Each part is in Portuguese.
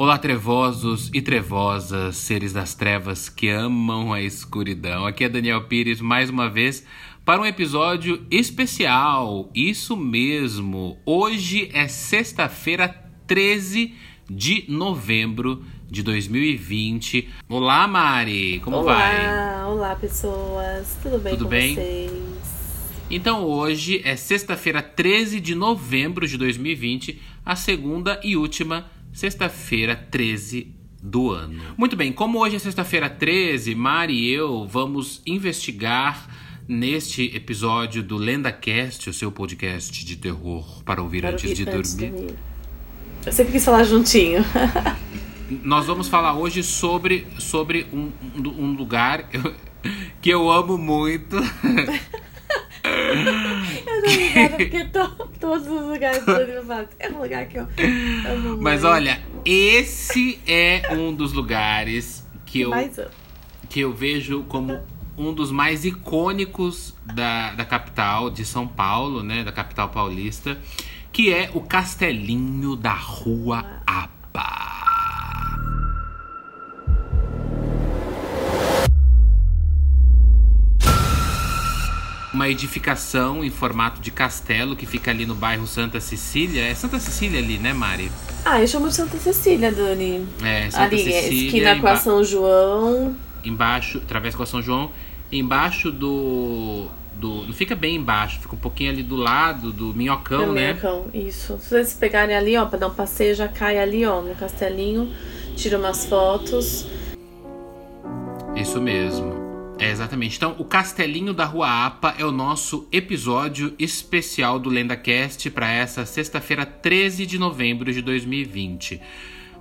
Olá, trevosos e trevosas, seres das trevas que amam a escuridão. Aqui é Daniel Pires mais uma vez para um episódio especial. Isso mesmo. Hoje é sexta-feira, 13 de novembro de 2020. Olá, Mari, como olá, vai? Olá, pessoas. Tudo bem Tudo com bem? vocês? Então hoje é sexta-feira, 13 de novembro de 2020, a segunda e última sexta-feira, 13 do ano. Muito bem, como hoje é sexta-feira 13, Mari e eu vamos investigar neste episódio do LendaCast, o seu podcast de terror para ouvir Para antes ouvir de antes dormir. Eu sempre quis falar juntinho. Nós vamos falar hoje sobre, sobre um, um lugar que eu amo muito. Eu não ligado porque to- todos os lugares do falo, é um lugar que eu amo Mas muito. olha, esse é um dos lugares que eu, Mais amo. que eu vejo como um dos mais icônicos da, da capital de São Paulo, né? Da capital paulista, que é o Castelinho da Rua Apa. Edificação em formato de castelo que fica ali no bairro Santa Cecília. É Santa Cecília ali, né, Mari? Ah, eu chamo de Santa Cecília, Dani. É, Santa Ali, é Cecília. esquina com a São João. embaixo, através com a São João, embaixo do, do. Não fica bem embaixo, fica um pouquinho ali do lado do minhocão, no né? Minhocão, Isso. Se vocês pegarem ali, ó, pra dar um passeio, já cai ali, ó, no castelinho. Tira umas fotos. Isso mesmo. É exatamente. Então, o Castelinho da Rua Apa é o nosso episódio especial do LendaCast para essa sexta-feira, 13 de novembro de 2020.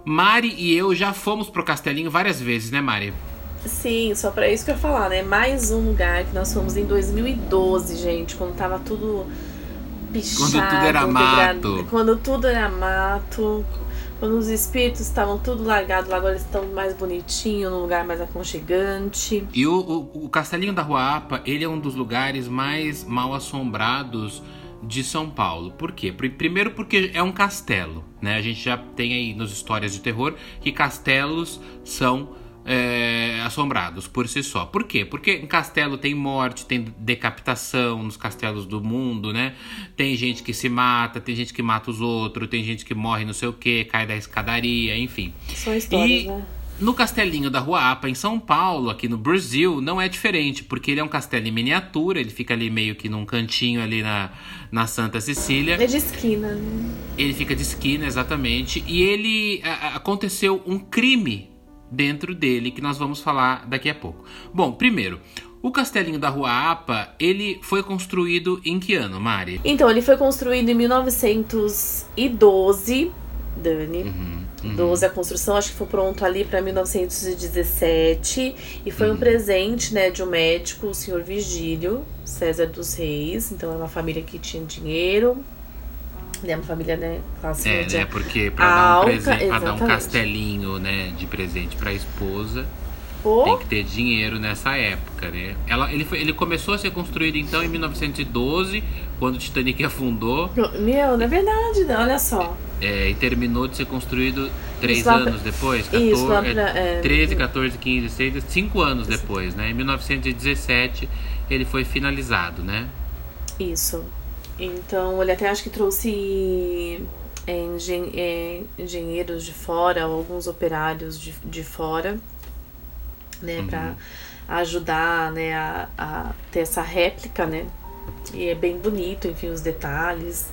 Mari e eu já fomos pro Castelinho várias vezes, né, Mari? Sim, só pra isso que eu ia falar, né? Mais um lugar que nós fomos em 2012, gente, quando tava tudo pichado. Quando tudo era mato. Quando tudo era mato. Quando os espíritos estavam tudo largados lá, agora eles estão mais bonitinhos, num lugar mais aconchegante. E o, o, o Castelinho da Rua Apa, ele é um dos lugares mais mal assombrados de São Paulo. Por quê? Pri- Primeiro porque é um castelo, né? A gente já tem aí nas histórias de terror que castelos são é, assombrados por si só. Por quê? Porque em castelo tem morte, tem decapitação nos castelos do mundo, né? Tem gente que se mata, tem gente que mata os outros, tem gente que morre não sei o que, cai da escadaria, enfim. São histórias, E- né? No castelinho da Rua Apa, em São Paulo, aqui no Brasil, não é diferente, porque ele é um castelo em miniatura, ele fica ali meio que num cantinho ali na, na Santa Cecília. É de esquina, né? Ele fica de esquina, exatamente. E ele a- aconteceu um crime dentro dele que nós vamos falar daqui a pouco. Bom, primeiro, o castelinho da Rua Apa, ele foi construído em que ano, Mari? Então, ele foi construído em 1912, Dani. Uhum, uhum. 12 a construção, acho que foi pronto ali para 1917 e foi um Uhum. presente, né, de um médico, o senhor Vigílio César dos Reis. Então é uma família que tinha dinheiro, né, uma família, né, classe É, média. né? Porque pra, dar um Alta, presen- pra dar um castelinho, né, de presente pra esposa, Pô, tem que ter dinheiro nessa época, né? Ela, ele, foi, ele começou a ser construído então em 1912, quando o Titanic afundou, meu, não é verdade, né? olha só. é, e terminou de ser construído três lá anos depois, Isso, lá 14, pra, é, 13, 14, 15, 16, 5 anos depois, né? Em 1917 ele foi finalizado, né? Isso. Então, ele até acho que trouxe é, engen- é, engenheiros de fora, alguns operários de, de fora, né, Uhum. pra ajudar, né, a, a ter essa réplica, né. E é bem bonito, enfim, os detalhes.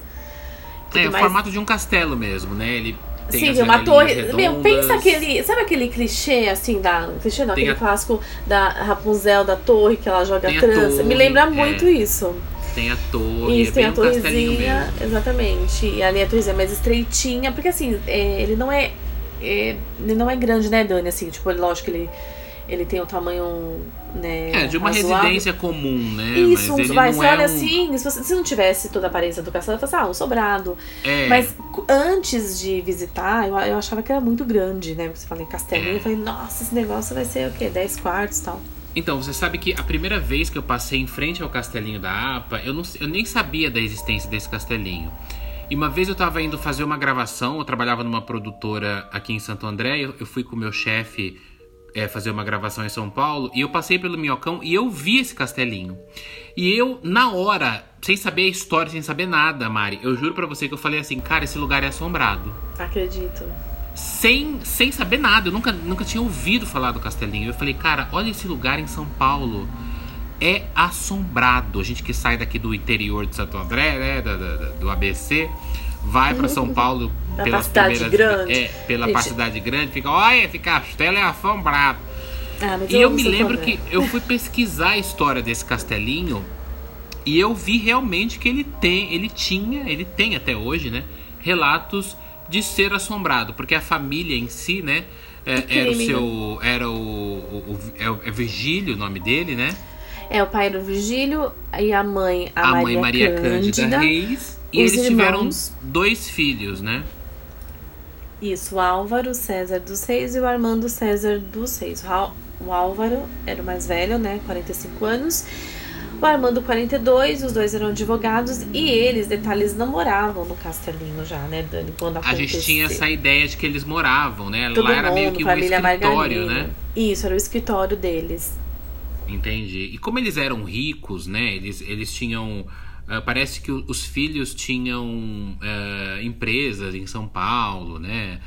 É, o mais- formato de um castelo mesmo, né? Ele tem Sim, uma torre. janelinhas Meu, pensa redondas. aquele. Sabe aquele clichê, assim, da. Clichê não, Tem aquele a- clássico da Rapunzel da torre que ela joga Tem trança. Me lembra é. muito isso. Tem a torre, Isso, é tem a um torrezinha, exatamente. E ali a torrezinha mais estreitinha, porque assim, é, ele não é, é- Ele não é grande, né, Dani? Assim, tipo, lógico que ele, ele tem um tamanho, né? É, de uma razoável. residência comum, né? Isso, Mas vai, você é olha um... assim, se, você, se não tivesse toda a aparência do castelo, você fala assim, ah, um sobrado. É, Mas antes de visitar, eu, eu achava que era muito grande, né? Você fala em castelinho, É. eu falei, nossa, esse negócio vai ser o quê? 10 quartos e tal. Então, você sabe que a primeira vez que eu passei em frente ao castelinho da APA, eu, não, eu nem sabia da existência desse castelinho. E uma vez eu tava indo fazer uma gravação, eu trabalhava numa produtora aqui em Santo André, eu, eu fui com o meu chefe é, fazer uma gravação em São Paulo, e eu passei pelo Minhocão e eu vi esse castelinho. E eu, na hora, sem saber a história, sem saber nada, Mari, eu juro para você que eu falei assim, cara, esse lugar é assombrado. Acredito. Sem, sem saber nada, eu nunca, nunca tinha ouvido falar do castelinho. Eu falei, cara, olha esse lugar em São Paulo é assombrado. A gente que sai daqui do interior de Santo André, né, do, do, do ABC, vai para São Paulo pela cidade grande. É, pela gente... cidade grande, fica, olha, esse castelo é assombrado. Ah, e eu me lembro que eu fui pesquisar a história desse castelinho e eu vi realmente que ele tem, ele tinha, ele tem até hoje, né, relatos de ser assombrado, porque a família em si, né, é, era o seu, era o, o, o, é, é Virgílio o nome dele, né? É o pai do Virgílio e a mãe, a, a Maria, mãe Maria Cândida, Cândida Reis. E eles irmãos, tiveram dois filhos, né? Isso, o Álvaro César dos Reis e o Armando César dos Reis. O Álvaro era o mais velho, né? 45 anos. O Armando, 42, os dois eram advogados e eles, detalhes, não moravam no Castelinho já, né, Dani? Quando A gente tinha essa ideia de que eles moravam, né? Todo Lá era mundo, meio que um escritório, Margarina. né? Isso, era o escritório deles. Entendi. E como eles eram ricos, né? Eles, eles tinham. Uh, parece que os filhos tinham uh, empresas em São Paulo, né?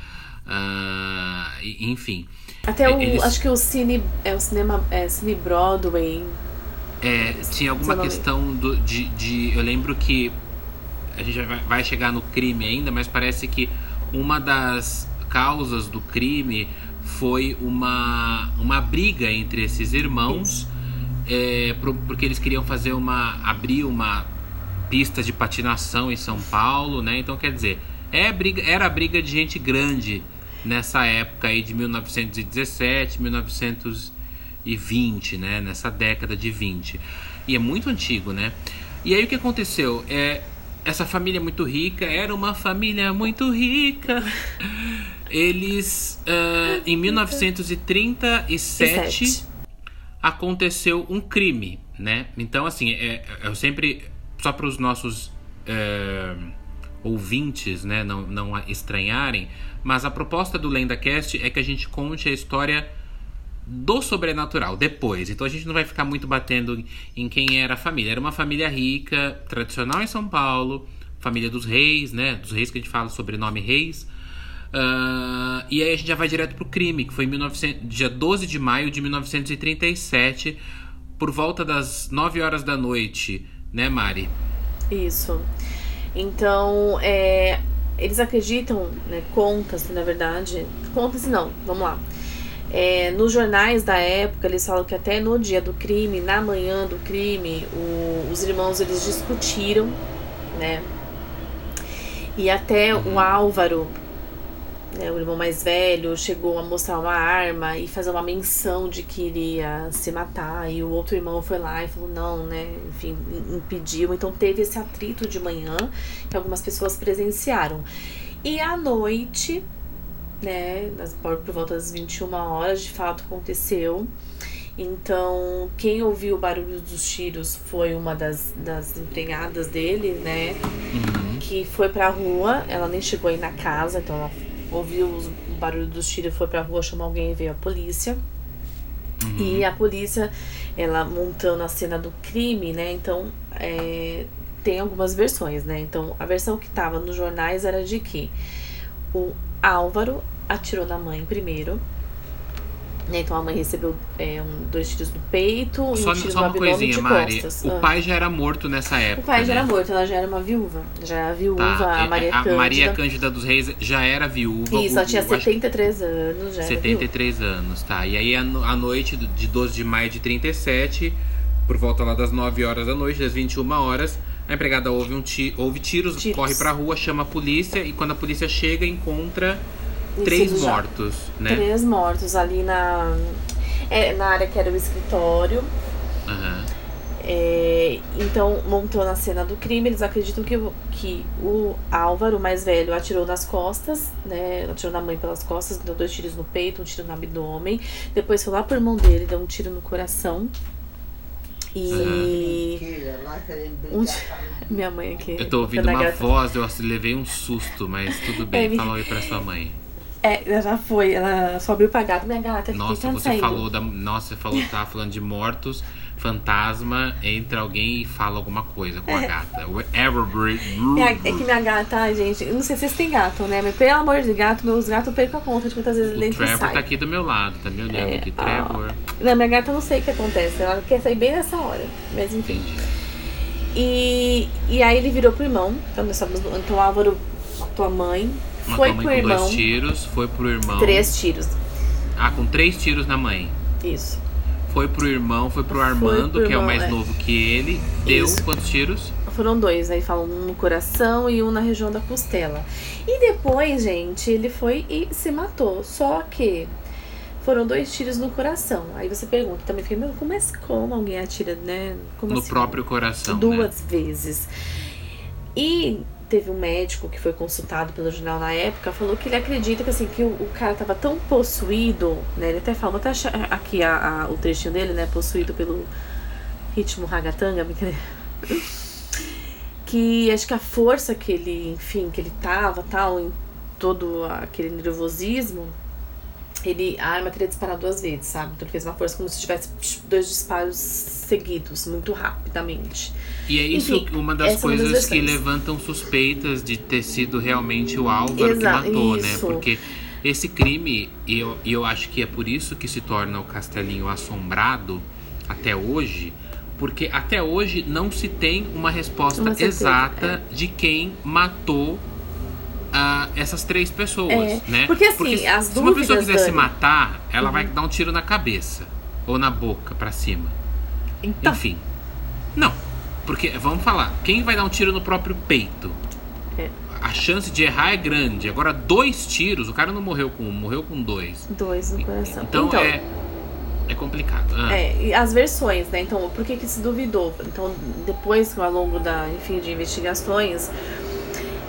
Uh, enfim. Até o. Eles... Acho que o Cine. É o cinema. É Cine Broadway. É, tinha alguma questão do, de, de. Eu lembro que. A gente vai chegar no crime ainda, mas parece que uma das causas do crime foi uma, uma briga entre esses irmãos, é, porque eles queriam fazer uma. abrir uma pista de patinação em São Paulo, né? Então quer dizer, é briga, era briga de gente grande nessa época aí de 1917, 1920, né? Nessa década de 20. E é muito antigo, né? E aí o que aconteceu? É, essa família muito rica era uma família muito rica. Eles, uh, em 1937, aconteceu um crime, né? Então, assim, é, eu sempre, só para os nossos é, ouvintes, né, não, não estranharem, mas a proposta do LendaCast é que a gente conte a história do sobrenatural depois. Então a gente não vai ficar muito batendo em quem era a família. Era uma família rica, tradicional em São Paulo, família dos reis, né? Dos reis que a gente fala, sobrenome reis. Uh, e aí a gente já vai direto pro crime, que foi em 1900, dia 12 de maio de 1937, por volta das 9 horas da noite, né, Mari? Isso. Então, é, eles acreditam, né, conta-se, na verdade, conta-se não, vamos lá. É, nos jornais da época, eles falam que até no dia do crime, na manhã do crime, o, os irmãos eles discutiram, né? E até o Álvaro, né, o irmão mais velho chegou a mostrar uma arma e fazer uma menção de que iria se matar. E o outro irmão foi lá e falou não, né? Enfim, impediu. Então teve esse atrito de manhã que algumas pessoas presenciaram. E à noite, né, por, por volta das 21 horas, de fato aconteceu. Então, quem ouviu o barulho dos tiros foi uma das, das empregadas dele, né? Uhum. Que foi pra rua, ela nem chegou aí na casa, então ela ouviu o barulho dos tiros, foi pra rua, chamou alguém e veio a polícia. Uhum. E a polícia, ela montando a cena do crime, né? Então, é, tem algumas versões, né? Então, a versão que tava nos jornais era de que o Álvaro atirou na mãe primeiro. Então a mãe recebeu é, um, dois tiros no peito e só, um tiro só no uma coisinha, Mari. O Ah. pai já era morto nessa época. O pai já né? era morto, ela já era uma viúva. Já era a viúva, Tá, a Maria a Cândida. Maria Cândida dos Reis já era viúva. Isso, ela tinha o- acho- 73 anos, já era viúva. 73 anos, tá. E aí, a a noite de 12 de maio de 37, por volta lá das 9 horas da noite, das 21 horas, a empregada ouve, um ti ouve tiros, Tiros. corre pra rua, chama a polícia e quando a polícia chega, encontra três já. mortos, né? Três mortos ali na, é, na área que era o escritório. Aham. É, então, montando a cena do crime, eles acreditam que, o- que o Álvaro, o mais velho, atirou nas costas, né? Atirou na mãe pelas costas, deu dois tiros no peito, um tiro no abdômen. Depois foi lá pro irmão dele, deu um tiro no coração. E. Um... Minha mãe aqui. Eu tô ouvindo uma voz, eu levei um susto, mas tudo bem. É, Fala aí pra sua mãe. É, ela já foi, ela só abriu pra gato, minha gata. Nossa, você falou da. Nossa, você falou, tava falando de mortos, fantasma, entra alguém e fala alguma coisa com a gata. É, é que minha gata, gente, não sei se vocês têm gato, né? Mas pelo amor de gato, meus gatos percam a conta de quantas vezes ele entra Trevor tá aqui do meu lado, tá me olhando é, aqui, Trevor. Não, minha gata não sei o que acontece, ela quer sair bem nessa hora, mas enfim. E, e aí ele virou pro irmão, então nós estamos, então Álvaro, tua mãe, Matou foi a mãe com irmão. dois tiros, foi pro irmão. Três tiros. Ah, com três tiros na mãe. Isso. Foi pro irmão, foi pro Armando, foi que irmão, é o mais é. novo que ele. Deu Isso. quantos tiros? Foram dois, aí falam um no coração e um na região da costela. E depois, gente, ele foi e se matou. Só que foram dois tiros no coração. Aí você pergunta também, fica, meu, como é como alguém atira, né? Como no assim? próprio coração. Duas né? vezes. E teve um médico que foi consultado pelo jornal na época, falou que ele acredita que assim, que o, o cara tava tão possuído, né? Ele até fala, vou até achar aqui a, a, o trechinho dele, né? Possuído pelo ritmo ragatanga, que acho que a força que ele, enfim, que ele tava, tal, em todo aquele nervosismo, ele, a arma teria disparado duas vezes, sabe? Então ele fez uma força como se tivesse dois disparos seguidos, muito rapidamente. E é isso Enfim, uma das coisas uma das que levantam suspeitas de ter sido realmente o Álvaro que matou, né? isso. né? Porque esse crime, e eu, eu acho que é por isso que se torna o Castelinho assombrado até hoje, porque até hoje não se tem uma resposta uma exata é. de quem matou essas três pessoas, é. né? Porque assim, Porque as se dúvidas. Se uma pessoa quiser Dani... se matar, ela uhum. vai dar um tiro na cabeça ou na boca para cima. Então. Enfim. Não. Porque, vamos falar, quem vai dar um tiro no próprio peito? É. A chance de errar é grande. Agora, dois tiros, o cara não morreu com um, morreu com dois. Dois no coração. Então, então é. É complicado. Ah. É, e as versões, né? Então, por que que se duvidou? Então, depois, ao longo da, enfim, de investigações,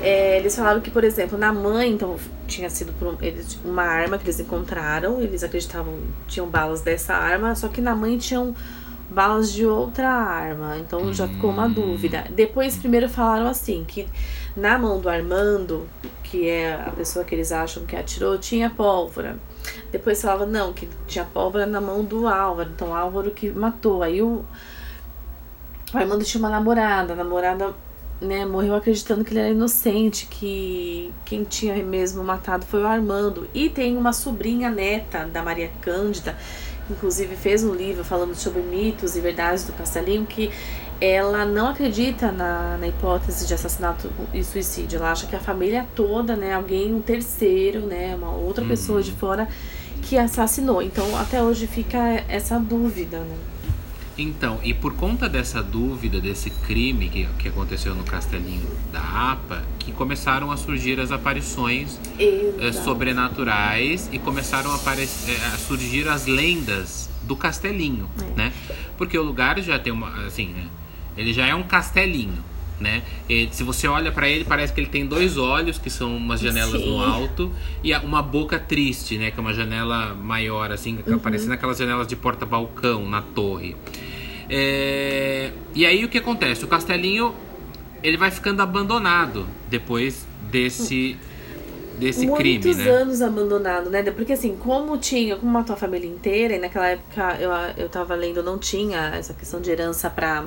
é, eles falaram que, por exemplo, na mãe, então tinha sido por eles, uma arma que eles encontraram, eles acreditavam tinham balas dessa arma, só que na mãe tinham balas de outra arma, então já ficou uma dúvida. Depois, primeiro falaram assim, que na mão do Armando, que é a pessoa que eles acham que atirou, tinha pólvora. Depois falava não, que tinha pólvora na mão do Álvaro, então Álvaro que matou. Aí o, o Armando tinha uma namorada, a namorada né, morreu acreditando que ele era inocente, que quem tinha mesmo matado foi o Armando. E tem uma sobrinha neta da Maria Cândida, que inclusive fez um livro falando sobre mitos e verdades do Castelinho, que ela não acredita na, na hipótese de assassinato e suicídio. Ela acha que a família toda, né, alguém, um terceiro, né, uma outra uhum. pessoa de fora que assassinou. Então até hoje fica essa dúvida, né? Então, e por conta dessa dúvida, desse crime que, que aconteceu no Castelinho da APA, que começaram a surgir as aparições eh, sobrenaturais e começaram a, eh, a, surgir as lendas do Castelinho, é. né? Porque o lugar já tem uma, assim, né? Ele já é um castelinho, né? E, se você olha para ele, parece que ele tem dois olhos, que são umas janelas Sim. no alto, e uma boca triste, né? Que é uma janela maior, assim, uhum. parecendo aquelas janelas de porta-balcão na torre. É... E aí o que acontece? O castelinho ele vai ficando abandonado depois desse desse Muitos crime, né? anos abandonado, né? Porque assim, como tinha, como matou a família inteira, e naquela época eu, eu tava lendo, não tinha essa questão de herança para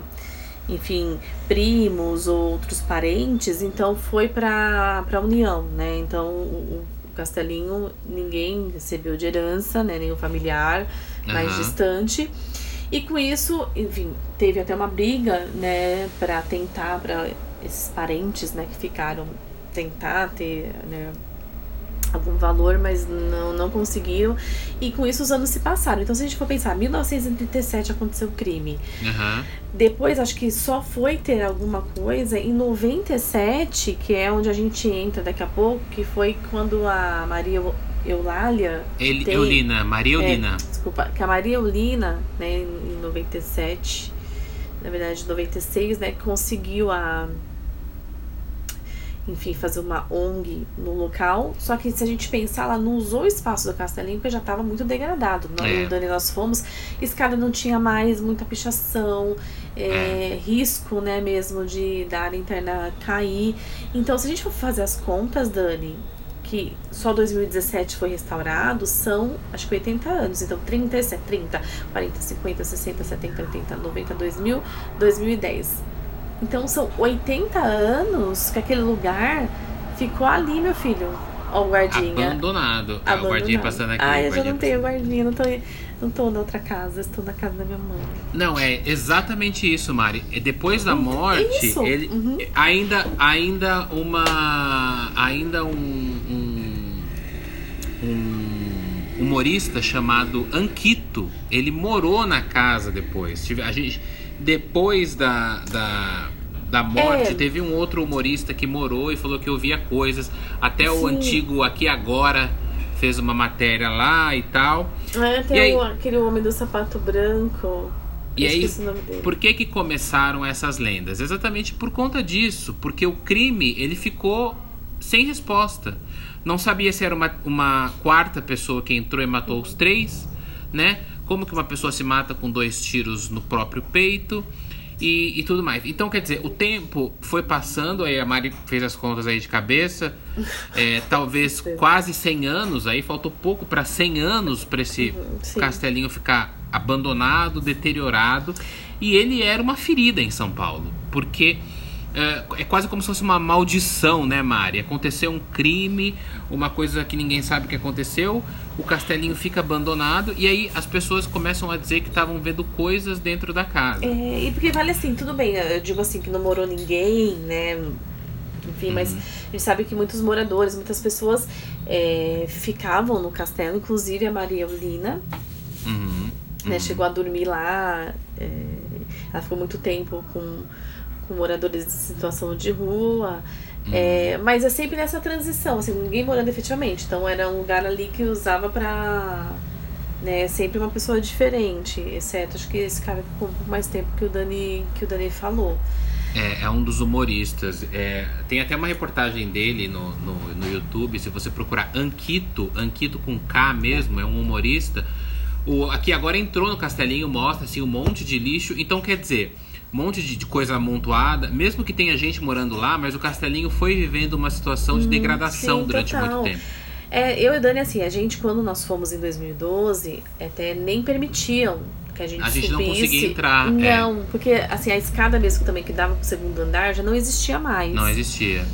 enfim, primos ou outros parentes, então foi para a União, né? Então o, o, Castelinho ninguém recebeu de herança, né? Nenhum familiar mais uhum. distante. E com isso, enfim, teve até uma briga, né, para tentar, para esses parentes, né, que ficaram, tentar ter, né, algum valor, mas não, não conseguiram. E com isso os anos se passaram. Então, se a gente for pensar, 1937 aconteceu o crime. Uhum. Depois, acho que só foi ter alguma coisa em 97, que é onde a gente entra daqui a pouco, que foi quando a Maria Eulália. El, tem, Eulina, Maria é, Eulina. É, desculpa, que a Maria Eulina, né, em 97, na verdade, 96, né, conseguiu a enfim, fazer uma ONG no local. Só que se a gente pensar, ela não usou o espaço do Castelinho porque já estava muito degradado. No é. Dani nós fomos, escada não tinha mais, muita pichação, é, é. risco, né, mesmo de da área interna cair. Então, se a gente for fazer as contas, Dani, que só 2017 foi restaurado, são acho que 80 anos. Então, 30, 30, 40, 50, 60, 70, 80, 90, 2000, 2010 então são 80 anos que aquele lugar ficou ali, meu filho. Ó, o guardinha. Abandonado. É, o guardinha passando aqui. Ah, eu já não tenho guardinha, não tô, não tô na outra casa, estou na casa da minha mãe. Não, é exatamente isso, Mari. Depois da uhum. morte, isso. ele uhum. ainda, ainda uma. Ainda um, um, um humorista chamado Anquito. Ele morou na casa depois. A gente depois da, da, da morte, é. teve um outro humorista que morou e falou que ouvia coisas. Até Sim. o antigo Aqui Agora fez uma matéria lá e tal. É, tem aí, aquele homem do sapato branco. E aí, por que que começaram essas lendas? Exatamente por conta disso, porque o crime ele ficou sem resposta. Não sabia se era uma, uma quarta pessoa que entrou e matou os três, né? como que uma pessoa se mata com dois tiros no próprio peito e, e tudo mais. Então, quer dizer, o tempo foi passando, aí a Mari fez as contas aí de cabeça, é, talvez quase 100 anos, aí faltou pouco para 100 anos para esse uhum, Sim. castelinho ficar abandonado, deteriorado, e ele era uma ferida em São Paulo, porque é, é, quase como se fosse uma maldição, né, Mari? Aconteceu um crime, uma coisa que ninguém sabe que aconteceu, o castelinho fica abandonado e aí as pessoas começam a dizer que estavam vendo coisas dentro da casa. É, e porque vale assim, tudo bem, eu digo assim que não morou ninguém, né? Enfim, uhum. mas a gente sabe que muitos moradores, muitas pessoas é, ficavam no castelo, inclusive a Maria Eulina, uhum. Né, uhum. chegou a dormir lá, é, ela ficou muito tempo com com moradores de situação de rua. Hum. É, mas é sempre nessa transição, assim, ninguém morando efetivamente. Então era um lugar ali que usava pra. Né, sempre uma pessoa diferente, exceto acho que esse cara ficou pouco mais tempo que o Dani, que o Dani falou. É, é um dos humoristas. É, tem até uma reportagem dele no, no, no YouTube, se você procurar Anquito, Anquito com K mesmo, é um humorista. O, aqui agora entrou no Castelinho, mostra assim, um monte de lixo. Então quer dizer, monte de, coisa amontoada, mesmo que tenha gente morando lá, mas o Castelinho foi vivendo uma situação de hum, degradação sim, durante total. muito tempo. É, eu e Dani, assim, a gente, quando nós fomos em 2012, até nem permitiam que a gente A gente subisse. não conseguia entrar. É. Não, é. porque assim, a escada mesmo também que dava pro segundo andar já não existia mais. Não existia.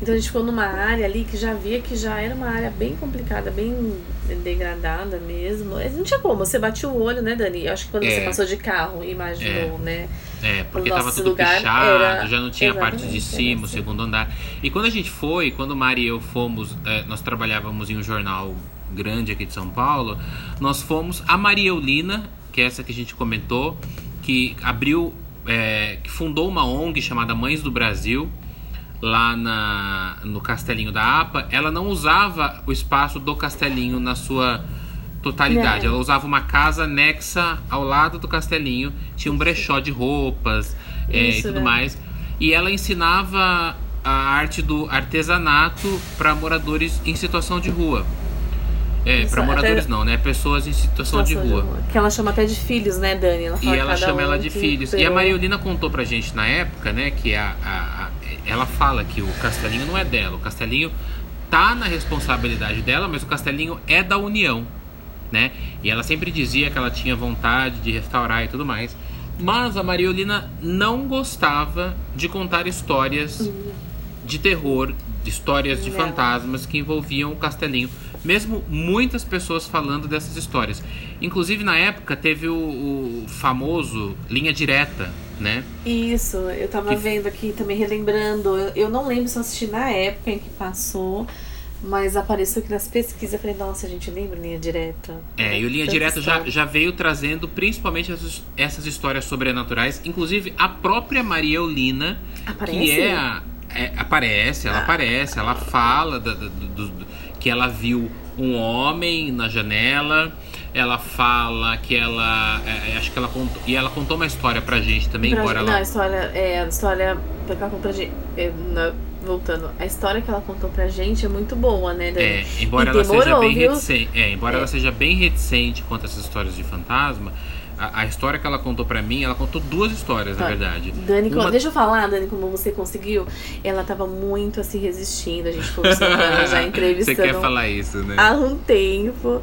Então a gente ficou numa área ali que já via que já era uma área bem complicada, bem degradada mesmo. Não tinha como, você batia o olho, né, Dani? Eu acho que quando é. você passou de carro imaginou, é. né? É, porque tava tudo pichado, já não tinha a parte de cima, o segundo andar. E quando a gente foi, quando o Mari e eu fomos, é, nós trabalhávamos em um jornal grande aqui de São Paulo, nós fomos a Maria Eulina, que é essa que a gente comentou, que abriu, é, que fundou uma ONG chamada Mães do Brasil, lá na, no Castelinho da APA, ela não usava o espaço do Castelinho na sua totalidade. Ela usava uma casa anexa ao lado do Castelinho, tinha um brechó de roupas é, Isso, e tudo né? mais. E ela ensinava a arte do artesanato para moradores em situação de rua. É, para moradores não, né? Pessoas em situação, situação de, rua. de, rua. Que ela chama até de filhos, né, Dani? Ela e ela chama um ela de filhos. E a Mariolina contou pra gente na época, né, que a, a, a, ela fala que o castelinho não é dela. O castelinho tá na responsabilidade dela, mas o castelinho é da União, né? E ela sempre dizia que ela tinha vontade de restaurar e tudo mais. Mas a Mariolina não gostava de contar histórias de terror, de histórias de fantasmas que envolviam o castelinho mesmo muitas pessoas falando dessas histórias. Inclusive na época teve o, o famoso Linha Direta, né? Isso, eu tava que... vendo aqui também relembrando. Eu, eu não lembro se eu assisti na época em que passou. Mas apareceu aqui nas pesquisas, eu falei, nossa, a gente lembra Linha Direta. É, e o Linha Direta já, já veio trazendo principalmente essas, essas histórias sobrenaturais. Inclusive, a própria Maria Eulina, aparece? que é a. É, aparece, ela ah. aparece, ela fala da, da, do, do, que ela viu um homem na janela. Ela fala que ela. É, é, acho que ela contou. E ela contou uma história pra gente também, pra, embora não, ela. Não, a história. É, a história. Que ela contou pra gente. É, voltando, a história que ela contou pra gente é muito boa, né? Dani? É, embora ela demorou, seja bem viu? reticente, é, embora É. ela seja bem reticente quanto a essas histórias de fantasma, a, a história que ela contou pra mim, ela contou duas histórias, na Tá. verdade. Dani, Uma- deixa eu falar, Dani, como você conseguiu. Ela tava muito assim resistindo, a gente com ela já Você entrevistando quer falar isso, né? há um tempo.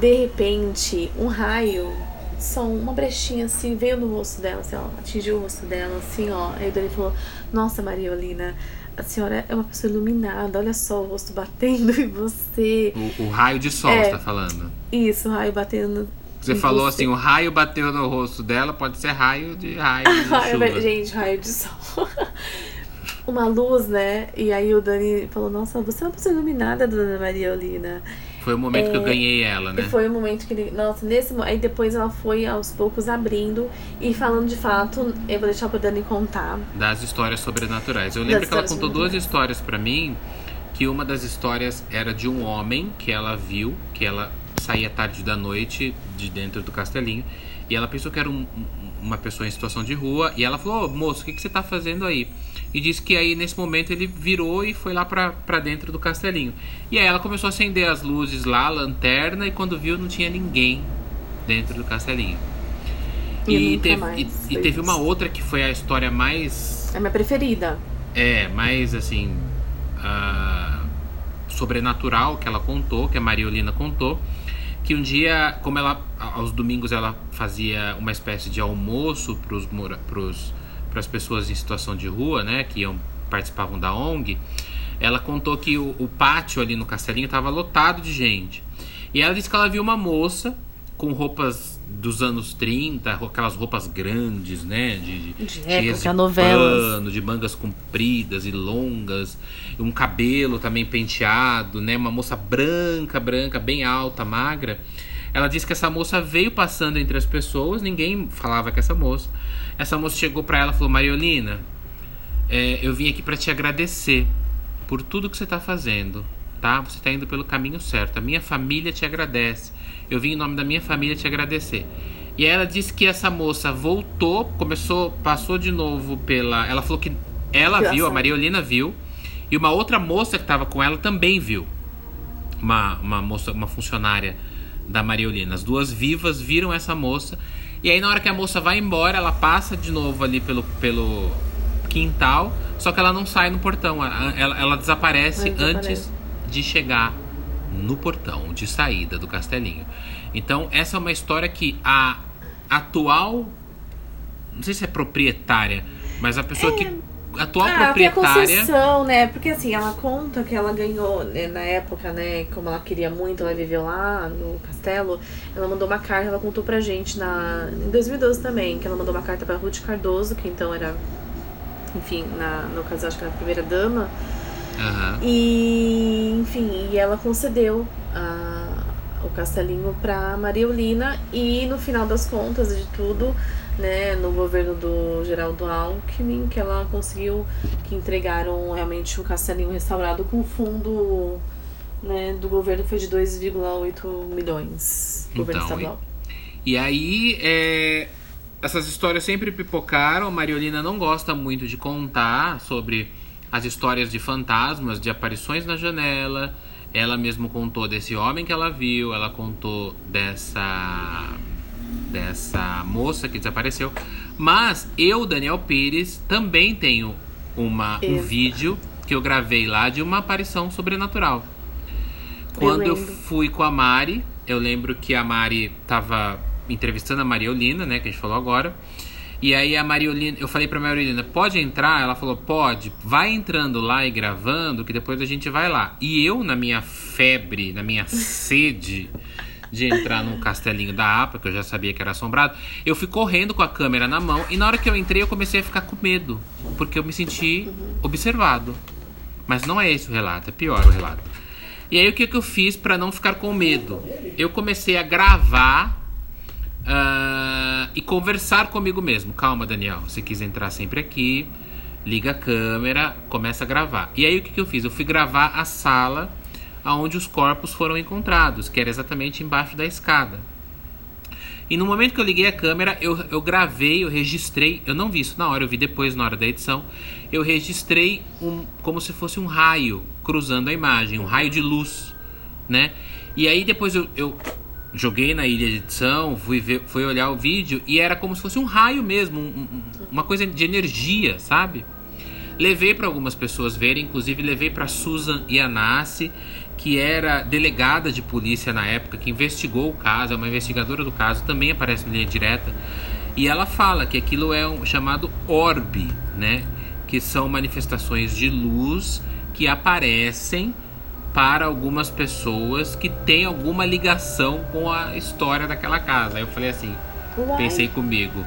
De repente, um raio, só uma brechinha assim, veio no rosto dela, assim, ó, atingiu o rosto dela, assim, ó. Aí Dani falou: Nossa, Maria Olina, a senhora é uma pessoa iluminada, olha só o rosto batendo em você. O, o raio de sol, É. você tá falando. Isso, o raio batendo. Você falou você. assim, o raio bateu no rosto dela, pode ser raio de raio de Raio, chuva. gente, raio de sol. Uma luz, né? E aí o Dani falou: Nossa, você é uma pessoa iluminada, dona Maria Olina. Foi o momento que eu É, ganhei ela, né? Foi o momento que ele. Nossa, nesse Aí depois ela foi aos poucos abrindo e falando de fato. Eu vou deixar pro Dani contar. Das histórias sobrenaturais. Eu lembro Das que ela contou duas histórias pra mim, que uma das histórias era de um homem que ela viu, que ela saía tarde da noite de dentro do castelinho, e ela pensou que era um- um- uma pessoa em situação de rua, e ela falou, "Ô, moço, o que, que você tá fazendo aí? E disse que aí nesse momento ele virou e foi lá pra dentro do castelinho. E aí ela começou a acender as luzes lá, a lanterna, e quando viu não tinha ninguém dentro do castelinho. E nunca teve, e- e teve uma outra que foi a história mais É a minha preferida. é, mais assim. ah, sobrenatural que ela contou, que a Mariolina contou. Que um dia, como ela. Aos domingos ela fazia uma espécie de almoço para as pessoas em situação de rua, né? Que iam, participavam da ONG. Ela contou que o, o pátio ali no castelinho estava lotado de gente. E ela disse que ela viu uma moça com roupas dos anos 30, aquelas roupas grandes, né? De, De época, novelas. pano, de mangas compridas e longas, um cabelo também penteado, né? Uma moça branca, branca, bem alta, magra. Ela disse que essa moça veio passando entre as pessoas, ninguém falava com essa moça. Essa moça chegou pra ela e falou: Mariolina, é, eu vim aqui pra te agradecer por tudo que você tá fazendo, tá? Você tá indo pelo caminho certo. A minha família te agradece. Eu vim em nome da minha família te agradecer. E ela disse que essa moça voltou, começou, passou de novo pela. Ela falou que ela viu, a. Mariolina viu, e uma outra moça que estava com ela também viu. Uma, uma moça, uma funcionária da Mariolina. As duas vivas viram essa moça. E aí na hora que a moça vai embora, ela passa de novo ali pelo, pelo quintal, só que ela não sai no portão. Ela, ela- ela desaparece Ela desaparece. antes de chegar no portão de saída do castelinho. Então, essa é uma história que a atual. Não sei se é proprietária, mas a pessoa que. A atual Ah, tem a proprietária. concessão, né? Porque assim, ela conta que ela ganhou, né, na época, né? Como ela queria muito, ela viveu lá no castelo. Ela mandou uma carta, ela contou pra gente na, em 2012 também, que ela mandou uma carta pra Ruth Cardoso, que então era, enfim, na, no caso, acho que era a primeira dama. Aham. E, enfim, e ela concedeu a- o castelinho pra Maria Eulina e no final das contas de tudo, né, no governo do Geraldo Alckmin, que ela conseguiu que entregaram realmente o castelinho restaurado com fundo né, do governo foi de 2,8 milhões. Governo Então, estadual. E aí, é, essas histórias sempre pipocaram. Mariolina não gosta muito de contar sobre as histórias de fantasmas, de aparições na janela. Ela mesmo contou desse homem que ela viu, ela contou dessa dessa moça que desapareceu. Mas eu, Daniel Pires, também tenho uma, um vídeo que eu gravei lá de uma aparição sobrenatural. Eu Quando eu, lembro. fui com a Mari, eu lembro que a Mari tava entrevistando a Mariolina, né, que a gente falou agora. E aí a Mariolina, eu falei pra Mariolina, pode entrar? Ela falou, pode, vai entrando lá e gravando, que depois a gente vai lá. E eu, na minha febre, na minha sede de entrar num castelinho da APA, que eu já sabia que era assombrado, eu fui correndo com a câmera na mão e na hora que eu entrei eu comecei a ficar com medo, porque eu me senti observado. Mas não é esse o relato, é pior o relato. E aí o que, que eu fiz pra não ficar com medo? Eu comecei a gravar ah, e conversar comigo mesmo. Calma, Daniel, você quis entrar sempre aqui, liga a câmera, começa a gravar. E aí o que, que eu fiz? Eu fui gravar a sala onde os corpos foram encontrados, que era exatamente embaixo da escada. E no momento que eu liguei a câmera, eu, eu gravei, eu registrei. Eu não vi isso na hora, eu vi depois, na hora da edição. Eu registrei um, como se fosse um raio cruzando a imagem, um raio de luz, né? E aí depois eu, eu joguei na ilha de edição, fui, ver, fui olhar o vídeo e era como se fosse um raio mesmo, um, um, uma coisa de energia, sabe? Levei para algumas pessoas verem, inclusive levei para Susan Ianassi, que era delegada de polícia na época, que investigou o caso, é uma investigadora do caso, também aparece na linha direta. E ela fala que aquilo é um chamado orbe, né? Que são manifestações de luz que aparecem para algumas pessoas que têm alguma ligação com a história daquela casa. Aí eu falei assim, pensei comigo,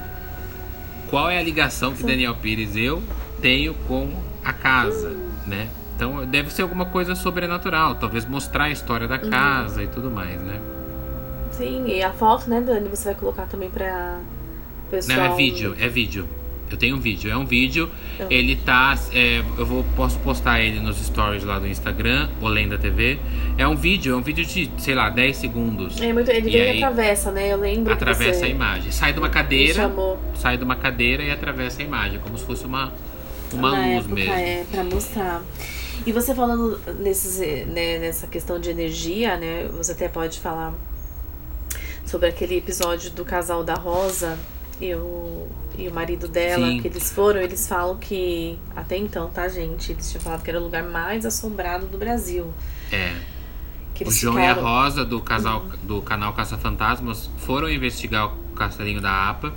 qual é a ligação que Daniel Pires eu tenho com a casa, né? Então deve ser alguma coisa sobrenatural, talvez mostrar a história da uhum. casa uhum. e tudo mais, né? Sim, e a foto, né, Dani, você vai colocar também pra pessoal. Não, é vídeo, é vídeo. Eu tenho um vídeo, é um vídeo. Uhum. Ele tá. É, eu vou, posso postar ele nos stories lá do Instagram, Olenda TV. É um vídeo, é um vídeo de, sei lá, 10 segundos. É muito. Ele vem e atravessa, né? Eu lembro. Atravessa a imagem. Sai de uma cadeira. Sai de uma cadeira e atravessa a imagem, como se fosse uma uma Na luz época, mesmo. É, pra mostrar. E você falando nesses, né, nessa questão de energia, né? Você até pode falar sobre aquele episódio do casal da Rosa e o, e o marido dela, Sim. que eles foram, eles falam que. Até então, tá, gente? Eles tinham falado que era o lugar mais assombrado do Brasil. É. o João ficaram... e a Rosa do, casal, do canal Caça Fantasmas foram investigar o castelinho da APA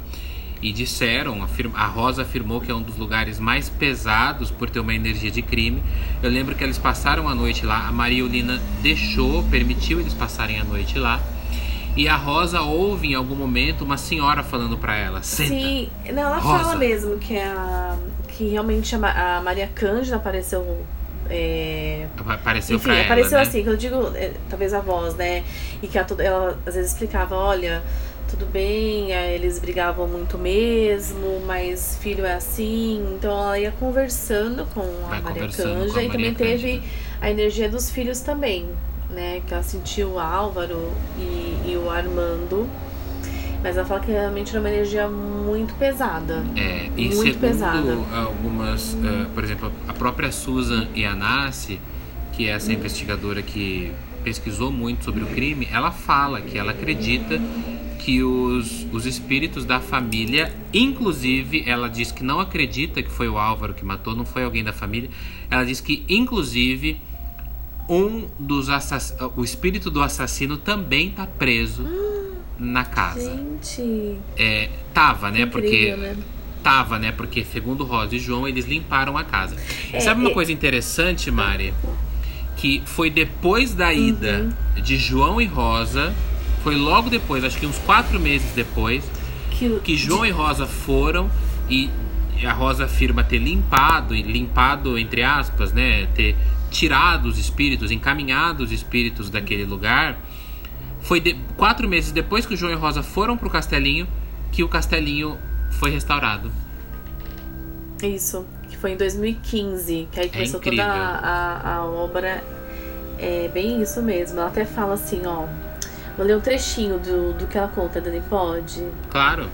e disseram, a Rosa afirmou que é um dos lugares mais pesados por ter uma energia de crime. Eu lembro que eles passaram a noite lá, a Maria Ulina deixou, permitiu eles passarem a noite lá. E a Rosa ouve em algum momento uma senhora falando para ela, Senta, Sim, não, ela Rosa. fala mesmo que a que realmente a, Maria Cândida apareceu é... Apareceu Enfim, pra ela, apareceu né? assim, que eu digo, é, talvez a voz, né? E que ela às vezes explicava, olha, tudo bem, eles brigavam muito mesmo, mas filho é assim. Então ela ia conversando com a Vai Maria Canja e também teve a energia dos filhos também, né? Que ela sentiu o Álvaro e, e o Armando. Mas ela fala que realmente era uma energia muito pesada. É, e muito segundo pesada. algumas, uh, por exemplo, a própria Susan Ianassi, que é essa investigadora que pesquisou muito sobre o crime, ela fala que ela acredita que os, os espíritos da família, inclusive, ela diz que não acredita que foi o Álvaro que matou, não foi alguém da família. Ela diz que, inclusive, um dos assass... o espírito do assassino também tá preso na casa. Gente. É, tava, né? Incrível, porque né? tava, né? Porque segundo Rosa e João, eles limparam a casa. É, Sabe uma é... coisa interessante, Mari? Que foi depois da ida uhum. de João e Rosa foi logo depois, acho que uns quatro meses depois, que, que João e Rosa foram e a Rosa afirma ter limpado, e limpado entre aspas, né? Ter tirado os espíritos, encaminhado os espíritos daquele lugar. Foi de, quatro meses depois que o João e Rosa foram pro castelinho que o castelinho foi restaurado. Isso, que foi em 2015, que aí é começou é toda a, a, a obra. É bem isso mesmo. Ela até fala assim, ó. Vou ler um trechinho do, do que ela conta, Dani, pode? Claro.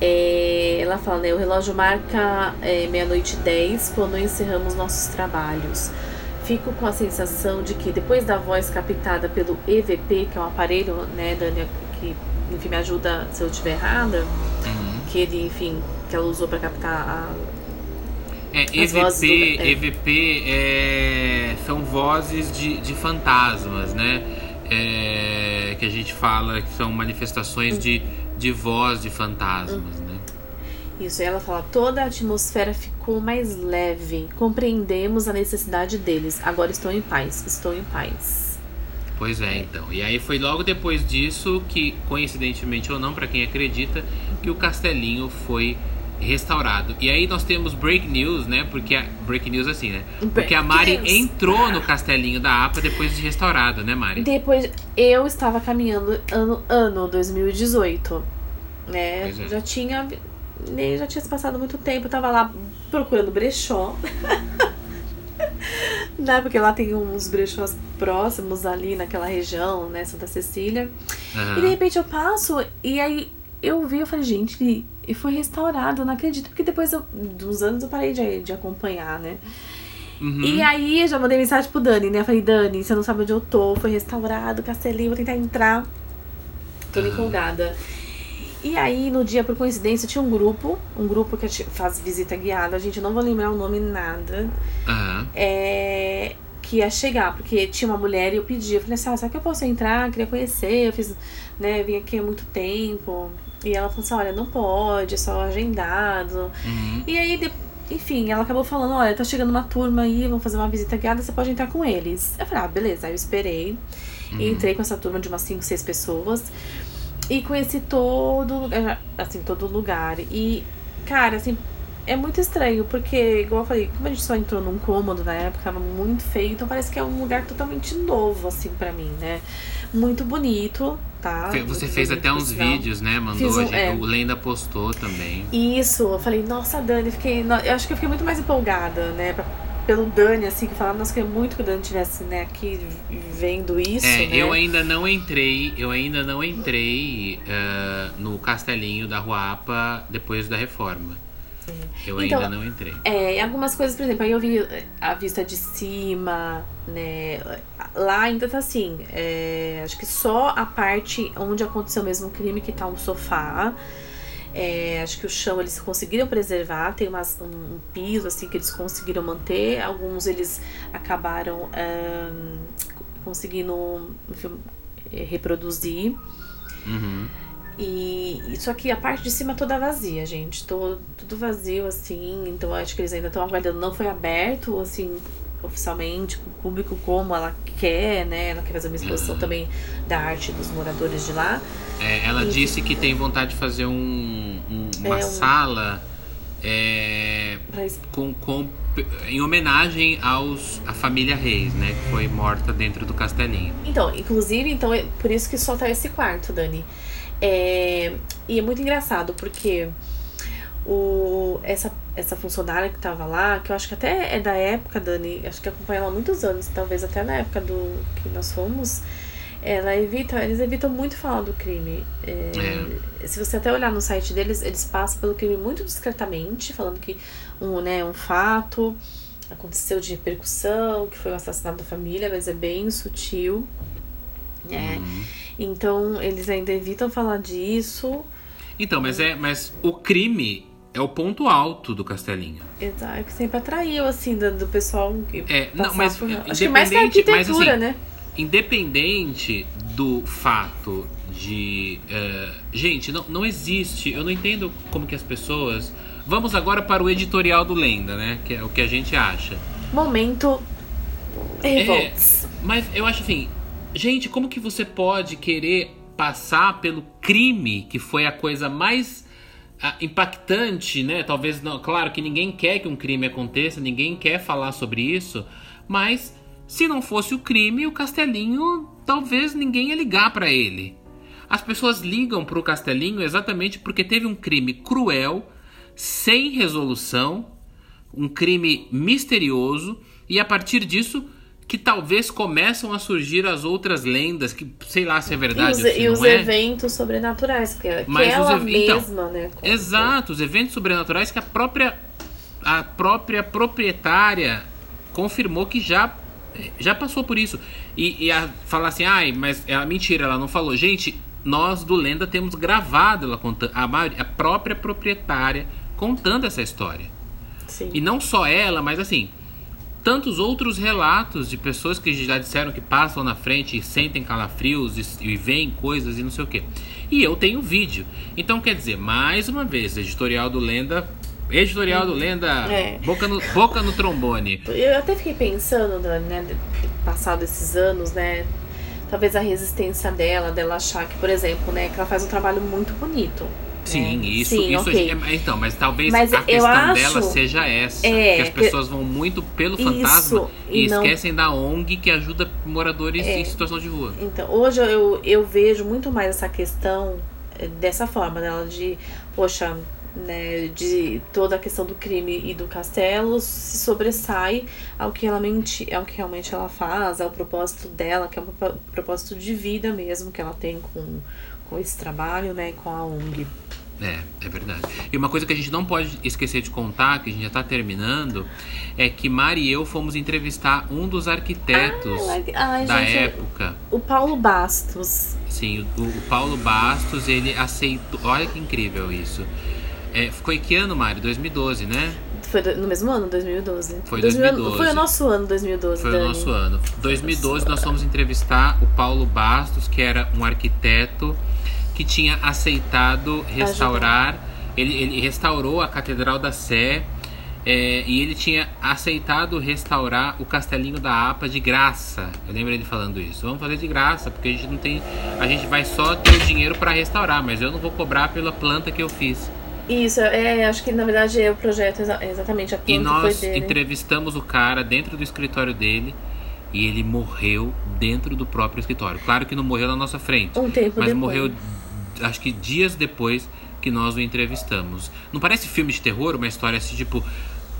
É, ela fala, né? O relógio marca é, meia-noite e dez quando encerramos nossos trabalhos. Fico com a sensação de que depois da voz captada pelo EVP, que é um aparelho, né, Dani, que enfim, me ajuda se eu estiver errada, uhum. que ele, enfim, que ela usou para captar a, é, EVP, do... é. EVP é, são vozes de, de fantasmas, né? É, que a gente fala que são manifestações de, de voz de fantasmas, né? Isso, e ela fala: toda a atmosfera ficou mais leve, compreendemos a necessidade deles. Agora estou em paz, estou em paz. Pois é, então. E aí foi logo depois disso que, coincidentemente ou não, para quem acredita, que o castelinho foi restaurado. E aí nós temos break news, né? Porque a, break news assim, né? Porque a Mari entrou no castelinho da APA depois de restaurado, né, Mari? Depois eu estava caminhando ano ano 2018, né? É. Já tinha nem já tinha passado muito tempo, eu tava lá procurando brechó. né? Porque lá tem uns brechós próximos ali naquela região, né, Santa Cecília. E de repente eu passo e aí eu vi, eu falei, gente, e foi restaurado, eu não acredito, porque depois eu, dos anos eu parei de, de acompanhar, né? Uhum. E aí eu já mandei mensagem pro Dani, né? Eu falei, Dani, você não sabe onde eu tô, foi restaurado, castelinho, vou tentar entrar. Tô uhum. empolgada. E aí, no dia, por coincidência, tinha um grupo, um grupo que faz visita guiada, a gente não vou lembrar o nome nada. Uhum. É, que ia chegar, porque tinha uma mulher e eu pedi, eu falei assim, ah, será que eu posso entrar? Eu queria conhecer, eu fiz, né, vim aqui há muito tempo. E ela falou assim, olha, não pode, é só agendado. Uhum. E aí, enfim, ela acabou falando, olha, tá chegando uma turma aí, vamos fazer uma visita guiada, você pode entrar com eles. Eu falei, ah, beleza. Aí eu esperei. Uhum. E entrei com essa turma de umas 5, 6 pessoas. E conheci todo lugar, assim, todo lugar. E, cara, assim, é muito estranho, porque, igual eu falei, como a gente só entrou num cômodo na época, tava muito feio, então parece que é um lugar totalmente novo, assim, para mim, né? Muito bonito, tá? Você fez até uns vídeos, né? Mandou, um, gente, é. o Lenda postou também. Isso, eu falei, nossa, Dani, fiquei. Eu acho que eu fiquei muito mais empolgada, né? Pra, pelo Dani, assim, que falava, nossa, queria muito que o Dani tivesse, né, aqui vendo isso. É, né? eu ainda não entrei, eu ainda não entrei uh, no castelinho da Ruapa depois da reforma. Eu então, ainda não entrei. É, algumas coisas, por exemplo, aí eu vi a vista de cima, né? Lá ainda tá assim. É, acho que só a parte onde aconteceu mesmo o crime, que tá um sofá. É, acho que o chão eles conseguiram preservar, tem umas, um, um, piso assim que eles conseguiram manter. Alguns eles acabaram um, conseguindo enfim, reproduzir. Uhum. E isso aqui, a parte de cima toda vazia, gente. Tô, tudo vazio, assim. Então acho que eles ainda estão aguardando. Não foi aberto, assim, oficialmente, o público como ela quer, né? Ela quer fazer uma exposição uhum. também da arte dos moradores de lá. É, ela e, disse que tem vontade de fazer um, um uma é um, sala é, com, com, em homenagem aos a família Reis, né? Que foi morta dentro do castelinho. Então, inclusive, então, é por isso que só tá esse quarto, Dani. É, e é muito engraçado, porque o, essa, essa funcionária que tava lá, que eu acho que até é da época, Dani, acho que acompanha ela há muitos anos, talvez até na época do que nós fomos, ela evita, eles evitam muito falar do crime. É, é. Se você até olhar no site deles, eles passam pelo crime muito discretamente, falando que um, né, um fato aconteceu de repercussão, que foi o assassinato da família, mas é bem sutil. É. Uhum. Então, eles ainda evitam falar disso. Então, mas é, mas o crime é o ponto alto do Castelinho. Exato, é que sempre atraiu assim do, do pessoal que É, não, mas por... acho que mais que a arquitetura, mas, assim, né? Independente do fato de, uh, gente, não, não existe. Eu não entendo como que as pessoas. Vamos agora para o editorial do Lenda, né? Que é o que a gente acha. Momento revolts. É, mas eu acho assim, Gente, como que você pode querer passar pelo crime, que foi a coisa mais ah, impactante, né? Talvez não, claro que ninguém quer que um crime aconteça, ninguém quer falar sobre isso, mas se não fosse o crime, o Castelinho talvez ninguém ia ligar para ele. As pessoas ligam para o Castelinho exatamente porque teve um crime cruel, sem resolução, um crime misterioso, e a partir disso que talvez começam a surgir as outras lendas, que sei lá se é verdade e os, e os é. eventos sobrenaturais, que, é, Mas que ela ev... Então, mesma, então, né? Exato, os eventos sobrenaturais que a própria, a própria proprietária confirmou que já, já passou por isso. E, e a, falar assim, ai, mas é mentira, ela não falou. Gente, nós do Lenda temos gravado ela contando, a, a própria proprietária contando essa história. Sim. E não só ela, mas assim, tantos outros relatos de pessoas que já disseram que passam na frente e sentem calafrios e, e veem coisas e não sei o que. E eu tenho vídeo. Então, quer dizer, mais uma vez, editorial do Lenda. Editorial do Lenda, é. boca, no, boca no trombone. Eu até fiquei pensando, né, passado esses anos, né? Talvez a resistência dela, dela achar que, por exemplo, né, que ela faz um trabalho muito bonito. Sim, é. isso, Sim, isso okay. é, então, mas talvez mas a questão acho, dela seja essa, é, que as pessoas vão muito pelo fantasma e, e não, esquecem da ONG que ajuda moradores é, em situação de rua. Então, hoje eu, eu vejo muito mais essa questão eh, dessa forma, dela de, poxa, né, de toda a questão do crime e do castelo se sobressai ao que, ela menti, ao que realmente ela faz, ao propósito dela, que é um propósito de vida mesmo que ela tem com, com esse trabalho, né, com a ONG. É, é verdade. E uma coisa que a gente não pode esquecer de contar, que a gente já está terminando, é que Mari e eu fomos entrevistar um dos arquitetos ah, ai, da gente, época. O Paulo Bastos. Sim, o, o, Paulo Bastos, ele aceitou. Olha que incrível isso. É, ficou em que ano, Mari? 2012, né? Foi no mesmo ano, 2012. Foi 2012. Foi o nosso ano, 2012. Foi Dani. o nosso ano. 2012 nós fomos entrevistar o Paulo Bastos, que era um arquiteto que tinha aceitado restaurar. Ele, ele restaurou a Catedral da Sé é, e ele tinha aceitado restaurar o Castelinho da APA de graça. Eu lembro ele falando isso. Vamos fazer de graça, porque a gente não tem. A gente vai só ter o dinheiro para restaurar, mas eu não vou cobrar pela planta que eu fiz. Isso, é, acho que na verdade é o projeto exatamente a planta E nós entrevistamos o cara dentro do escritório dele e ele morreu dentro do próprio escritório. Claro que não morreu na nossa frente, um tempo mas depois. morreu acho que dias depois que nós o entrevistamos. Não parece filme de terror, uma história assim, tipo,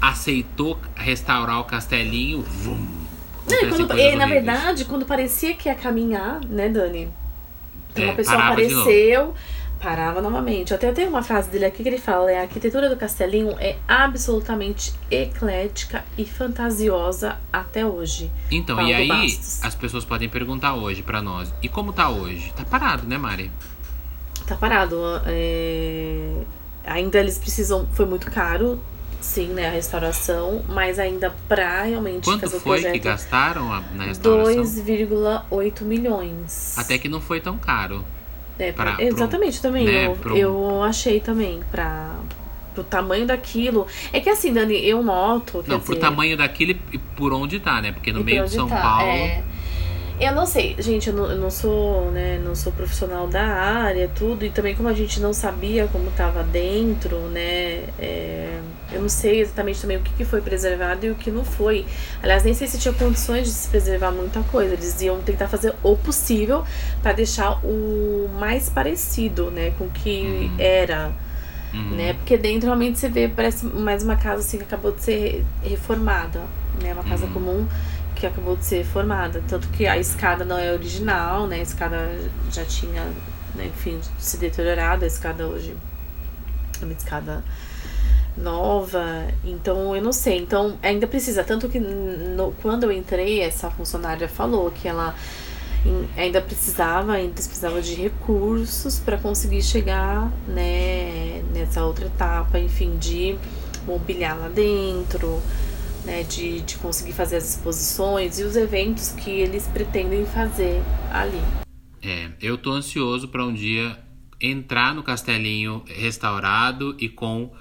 aceitou restaurar o castelinho, vum, não, e quando, e, na verdade, quando parecia que ia caminhar, né, Dani? Então, é, uma pessoa apareceu, parava novamente. Até tem uma frase dele aqui que ele fala: é, a arquitetura do castelinho é absolutamente eclética e fantasiosa até hoje. Então, Paulo e aí Bastos. as pessoas podem perguntar hoje para nós: e como tá hoje? Tá parado, né, Mari? Tá parado. É... Ainda eles precisam. Foi muito caro, sim, né? A restauração, mas ainda pra realmente Quanto fazer o foi projeto. que gastaram na restauração? 2,8 milhões. Até que não foi tão caro. É, pra, exatamente, pro, também. Né, eu, pro... eu achei também pra, pro tamanho daquilo. É que assim, Dani, eu noto. Não, dizer, pro tamanho daquilo e por onde tá, né? Porque no meio de São tá, Paulo. É... Eu não sei, gente, eu não, eu não, sou, né, não sou profissional da área, tudo, e também como a gente não sabia como estava dentro, né, é, eu não sei exatamente também o que, que foi preservado e o que não foi. Aliás, nem sei se tinha condições de se preservar muita coisa, eles iam tentar fazer o possível para deixar o mais parecido, né, com o que uhum. era. Uhum. Né? Porque dentro realmente você vê, parece mais uma casa assim que acabou de ser reformada, né? Uma casa uhum. comum que acabou de ser formada. Tanto que a escada não é original, né? A escada já tinha, né, enfim, se deteriorado. A escada hoje é uma escada nova. Então, eu não sei. Então, ainda precisa. Tanto que no, quando eu entrei, essa funcionária falou que ela ainda precisava, ainda precisava de recursos para conseguir chegar, né, nessa outra etapa, enfim, de mobiliar lá dentro, né, de, de conseguir fazer as exposições e os eventos que eles pretendem fazer ali. É, eu tô ansioso para um dia entrar no castelinho restaurado e com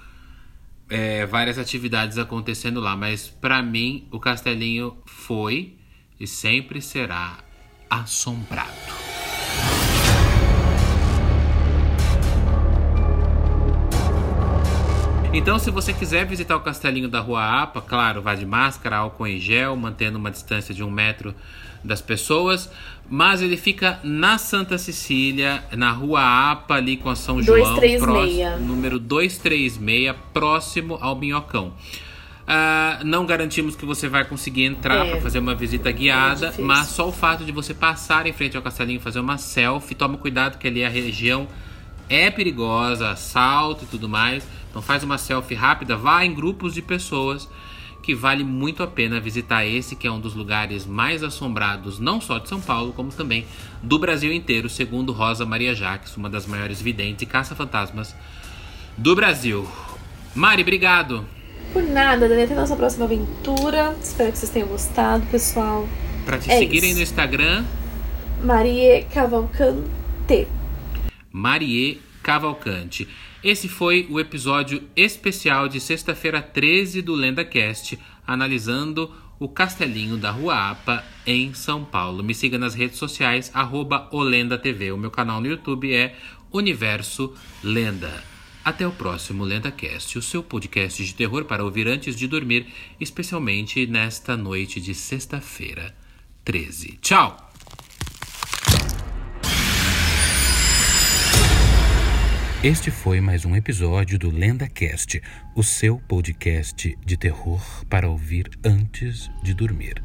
é, várias atividades acontecendo lá, mas para mim o castelinho foi e sempre será assombrado. Então, se você quiser visitar o Castelinho da Rua Apa, claro, vá de máscara, álcool em gel, mantendo uma distância de um metro das pessoas. Mas ele fica na Santa Cecília, na Rua Apa, ali com a São João, 236. próximo, número 236, próximo ao Minhocão. Uh, não garantimos que você vai conseguir entrar é, para fazer uma visita guiada, é mas só o fato de você passar em frente ao castelinho fazer uma selfie, toma cuidado que ali a região é perigosa, assalto e tudo mais. Então faz uma selfie rápida, vá em grupos de pessoas que vale muito a pena visitar esse que é um dos lugares mais assombrados, não só de São Paulo, como também do Brasil inteiro, segundo Rosa Maria Jacques, uma das maiores videntes e caça-fantasmas do Brasil. Mari, obrigado. Por nada, Dani, até nossa próxima aventura. Espero que vocês tenham gostado, pessoal. Para te é seguirem isso. no Instagram, Marie Cavalcante. Marie Cavalcante. Esse foi o episódio especial de sexta-feira 13 do LendaCast, analisando o Castelinho da Rua Apa em São Paulo. Me siga nas redes sociais, arroba OlendaTV. O meu canal no YouTube é Universo Lenda. Até o próximo LendaCast, o seu podcast de terror para ouvir antes de dormir, especialmente nesta noite de sexta-feira 13. Tchau! Este foi mais um episódio do LendaCast, o seu podcast de terror para ouvir antes de dormir.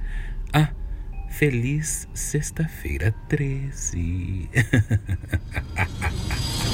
Ah, feliz sexta-feira 13!